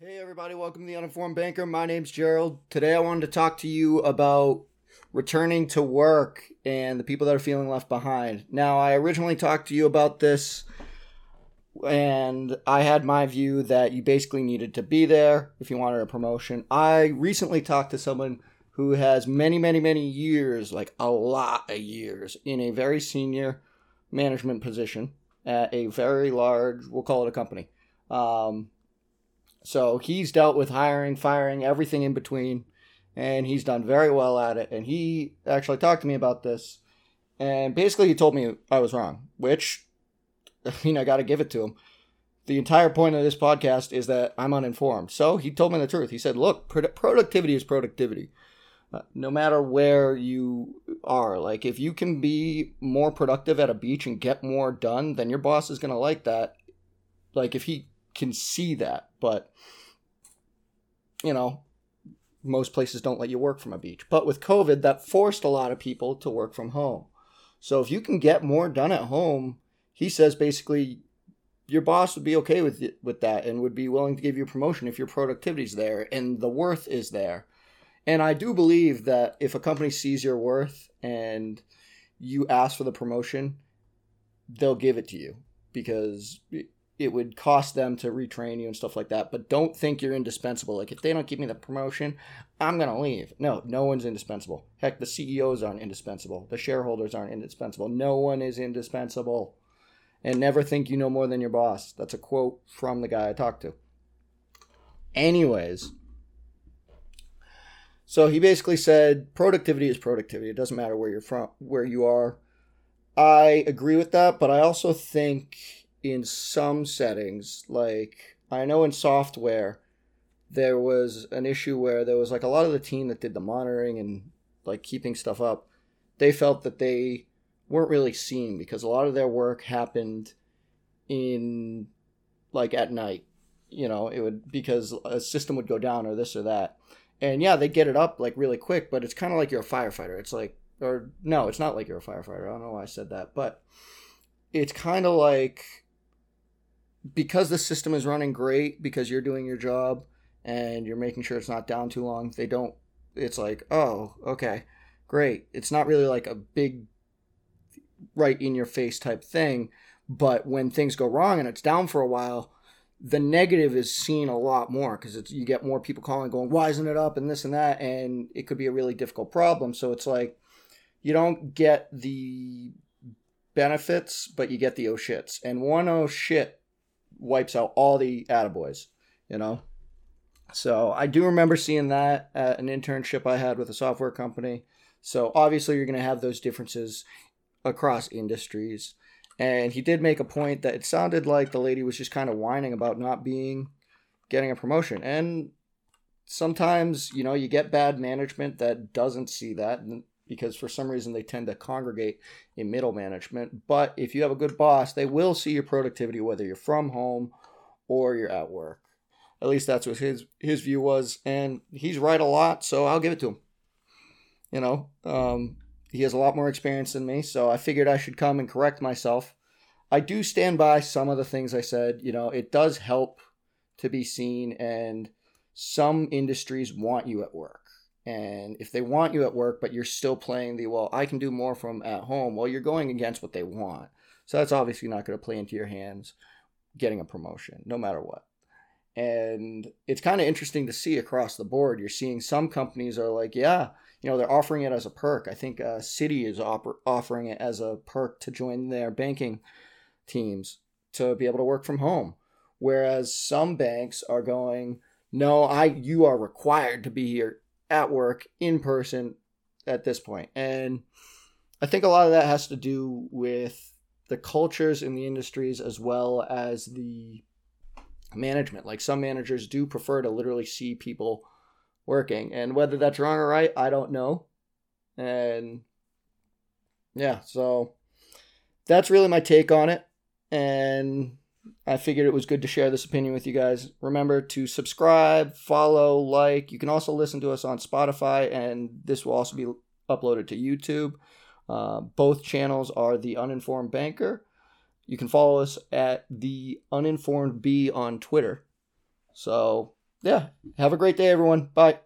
Hey, everybody, welcome to the Uninformed Banker. My name's Gerald. Today, I wanted to talk to you about returning to work and the people that are feeling left behind. Now, I originally talked to you about this, and I had my view that you basically needed to be there if you wanted a promotion. I recently talked to someone who has many, many, many years, like a lot of years, in a very senior management position at a very large, we'll call it a company. Um, so he's dealt with hiring, firing, everything in between, and he's done very well at it. And he actually talked to me about this, and basically he told me I was wrong, which, I mean, I got to give it to him. The entire point of this podcast is that I'm uninformed. So he told me the truth. He said, look, productivity is productivity. Uh, no matter where you are, like if you can be more productive at a beach and get more done, then your boss is going to like that. Like if he can see that, but you know, most places don't let you work from a beach. But with COVID, that forced a lot of people to work from home. So if you can get more done at home, he says basically your boss would be okay with it, with that and would be willing to give you a promotion if your productivity's there and the worth is there. And I do believe that if a company sees your worth and you ask for the promotion, they'll give it to you because it would cost them to retrain you and stuff like that. But don't think you're indispensable. Like if they don't give me the promotion, I'm gonna leave. No, no one's indispensable. Heck, the CEOs aren't indispensable. The shareholders aren't indispensable. No one is indispensable. And never think you know more than your boss. That's a quote from the guy I talked to. Anyways, so he basically said productivity is productivity. It doesn't matter where you're from, where you are. I agree with that, but I also think in some settings, like I know in software, there was an issue where there was like a lot of the team that did the monitoring and like keeping stuff up, they felt that they weren't really seen because a lot of their work happened in like at night. You know, it would because a system would go down or this or that. And yeah, they get it up like really quick, but it's kind of like you're a firefighter. It's like, or no, it's not like you're a firefighter. I don't know why I said that, but it's kind of like because the system is running great because you're doing your job and you're making sure it's not down too long they don't it's like oh okay great. It's not really like a big right in your face type thing but when things go wrong and it's down for a while the negative is seen a lot more because it's you get more people calling going why isn't it up and this and that and it could be a really difficult problem. So it's like you don't get the benefits but you get the oh shits. And one oh shit wipes out all the attaboys, you know? So I do remember seeing that at an internship I had with a software company. So obviously you're going to have those differences across industries. And he did make a point that it sounded like the lady was just kind of whining about not being getting a promotion. And sometimes, you know, you get bad management that doesn't see that. And because for some reason they tend to congregate in middle management. But if you have a good boss, they will see your productivity whether you're from home or you're at work. At least that's what his his view was, and he's right a lot, so I'll give it to him. You know, um, he has a lot more experience than me, so I figured I should come and correct myself. I do stand by some of the things I said. You know, it does help to be seen, and some industries want you at work and if they want you at work, but you're still playing the, well, I can do more from at home, well, you're going against what they want. So that's obviously not going to play into your hands getting a promotion, no matter what. And it's kind of interesting to see across the board. You're seeing some companies are like, yeah, you know, they're offering it as a perk. I think uh, Citi is op- offering it as a perk to join their banking teams to be able to work from home. Whereas some banks are going, no, I you are required to be here at work in person at this point. And I think a lot of that has to do with the cultures in the industries as well as the management. Like some managers do prefer to literally see people working. And whether that's wrong or right, I don't know. And yeah, so that's really my take on it. And I figured it was good to share this opinion with you guys. Remember to subscribe, follow, like. You can also listen to us on Spotify, and this will also be uploaded to YouTube. Uh, both channels are The Uninformed Banker. You can follow us at The Uninformed B on Twitter. So yeah, have a great day, everyone. Bye.